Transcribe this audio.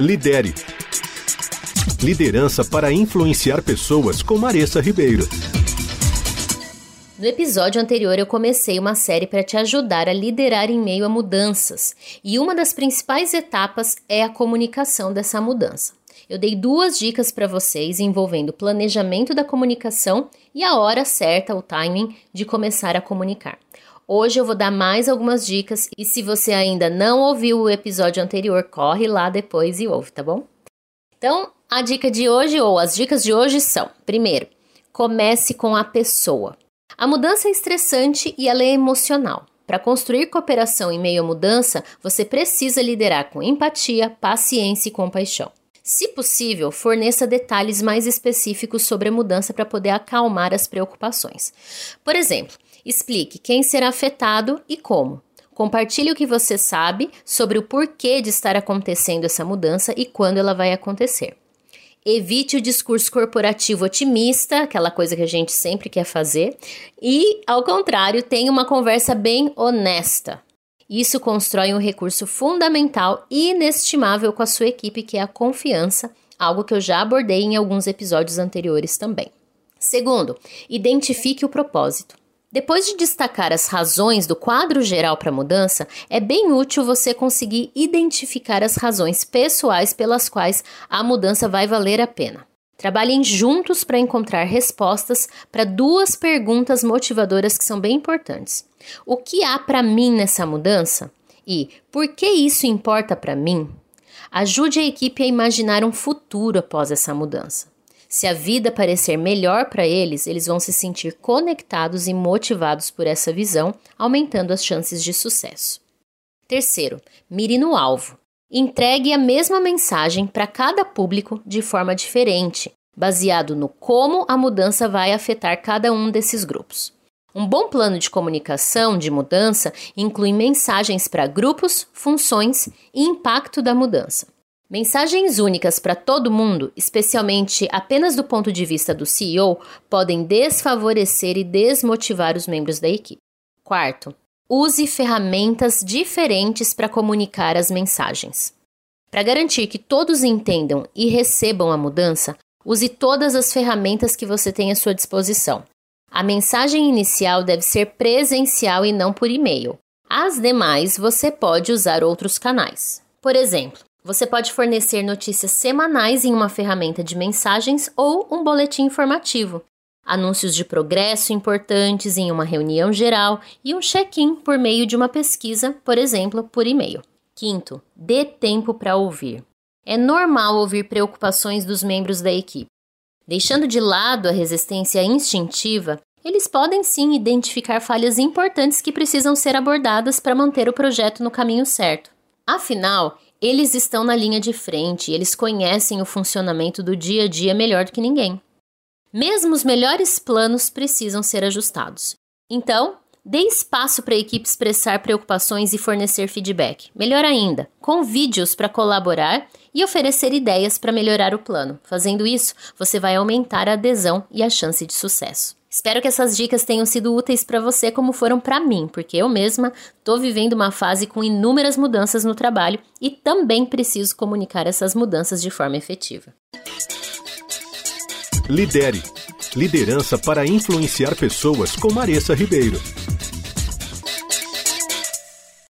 Lidere. Liderança para influenciar pessoas com Maressa Ribeiro. No episódio anterior, eu comecei uma série para te ajudar a liderar em meio a mudanças, e uma das principais etapas é a comunicação dessa mudança. Eu dei duas dicas para vocês envolvendo o planejamento da comunicação e a hora certa, o timing, de começar a comunicar. Hoje eu vou dar mais algumas dicas e se você ainda não ouviu o episódio anterior, corre lá depois e ouve, tá bom? Então, a dica de hoje ou as dicas de hoje são: primeiro, comece com a pessoa. A mudança é estressante e ela é emocional. Para construir cooperação em meio à mudança, você precisa liderar com empatia, paciência e compaixão. Se possível, forneça detalhes mais específicos sobre a mudança para poder acalmar as preocupações. Por exemplo, explique quem será afetado e como. Compartilhe o que você sabe sobre o porquê de estar acontecendo essa mudança e quando ela vai acontecer. Evite o discurso corporativo otimista, aquela coisa que a gente sempre quer fazer, e, ao contrário, tenha uma conversa bem honesta. Isso constrói um recurso fundamental e inestimável com a sua equipe, que é a confiança, algo que eu já abordei em alguns episódios anteriores também. Segundo, identifique o propósito. Depois de destacar as razões do quadro geral para a mudança, é bem útil você conseguir identificar as razões pessoais pelas quais a mudança vai valer a pena. Trabalhem juntos para encontrar respostas para duas perguntas motivadoras que são bem importantes. O que há para mim nessa mudança? E por que isso importa para mim? Ajude a equipe a imaginar um futuro após essa mudança. Se a vida parecer melhor para eles, eles vão se sentir conectados e motivados por essa visão, aumentando as chances de sucesso. Terceiro, mire no alvo. Entregue a mesma mensagem para cada público de forma diferente, baseado no como a mudança vai afetar cada um desses grupos. Um bom plano de comunicação de mudança inclui mensagens para grupos, funções e impacto da mudança. Mensagens únicas para todo mundo, especialmente apenas do ponto de vista do CEO, podem desfavorecer e desmotivar os membros da equipe. Quarto, use ferramentas diferentes para comunicar as mensagens. Para garantir que todos entendam e recebam a mudança, use todas as ferramentas que você tem à sua disposição. A mensagem inicial deve ser presencial e não por e-mail. As demais você pode usar outros canais. Por exemplo, você pode fornecer notícias semanais em uma ferramenta de mensagens ou um boletim informativo, anúncios de progresso importantes em uma reunião geral e um check-in por meio de uma pesquisa, por exemplo, por e-mail. Quinto, dê tempo para ouvir. É normal ouvir preocupações dos membros da equipe. Deixando de lado a resistência instintiva, eles podem sim identificar falhas importantes que precisam ser abordadas para manter o projeto no caminho certo. Afinal, eles estão na linha de frente, eles conhecem o funcionamento do dia a dia melhor do que ninguém. Mesmo os melhores planos precisam ser ajustados. Então, dê espaço para a equipe expressar preocupações e fornecer feedback. Melhor ainda, convide-os para colaborar e oferecer ideias para melhorar o plano. Fazendo isso, você vai aumentar a adesão e a chance de sucesso. Espero que essas dicas tenham sido úteis para você como foram para mim, porque eu mesma estou vivendo uma fase com inúmeras mudanças no trabalho e também preciso comunicar essas mudanças de forma efetiva. Lidere. Liderança para influenciar pessoas com Maressa Ribeiro.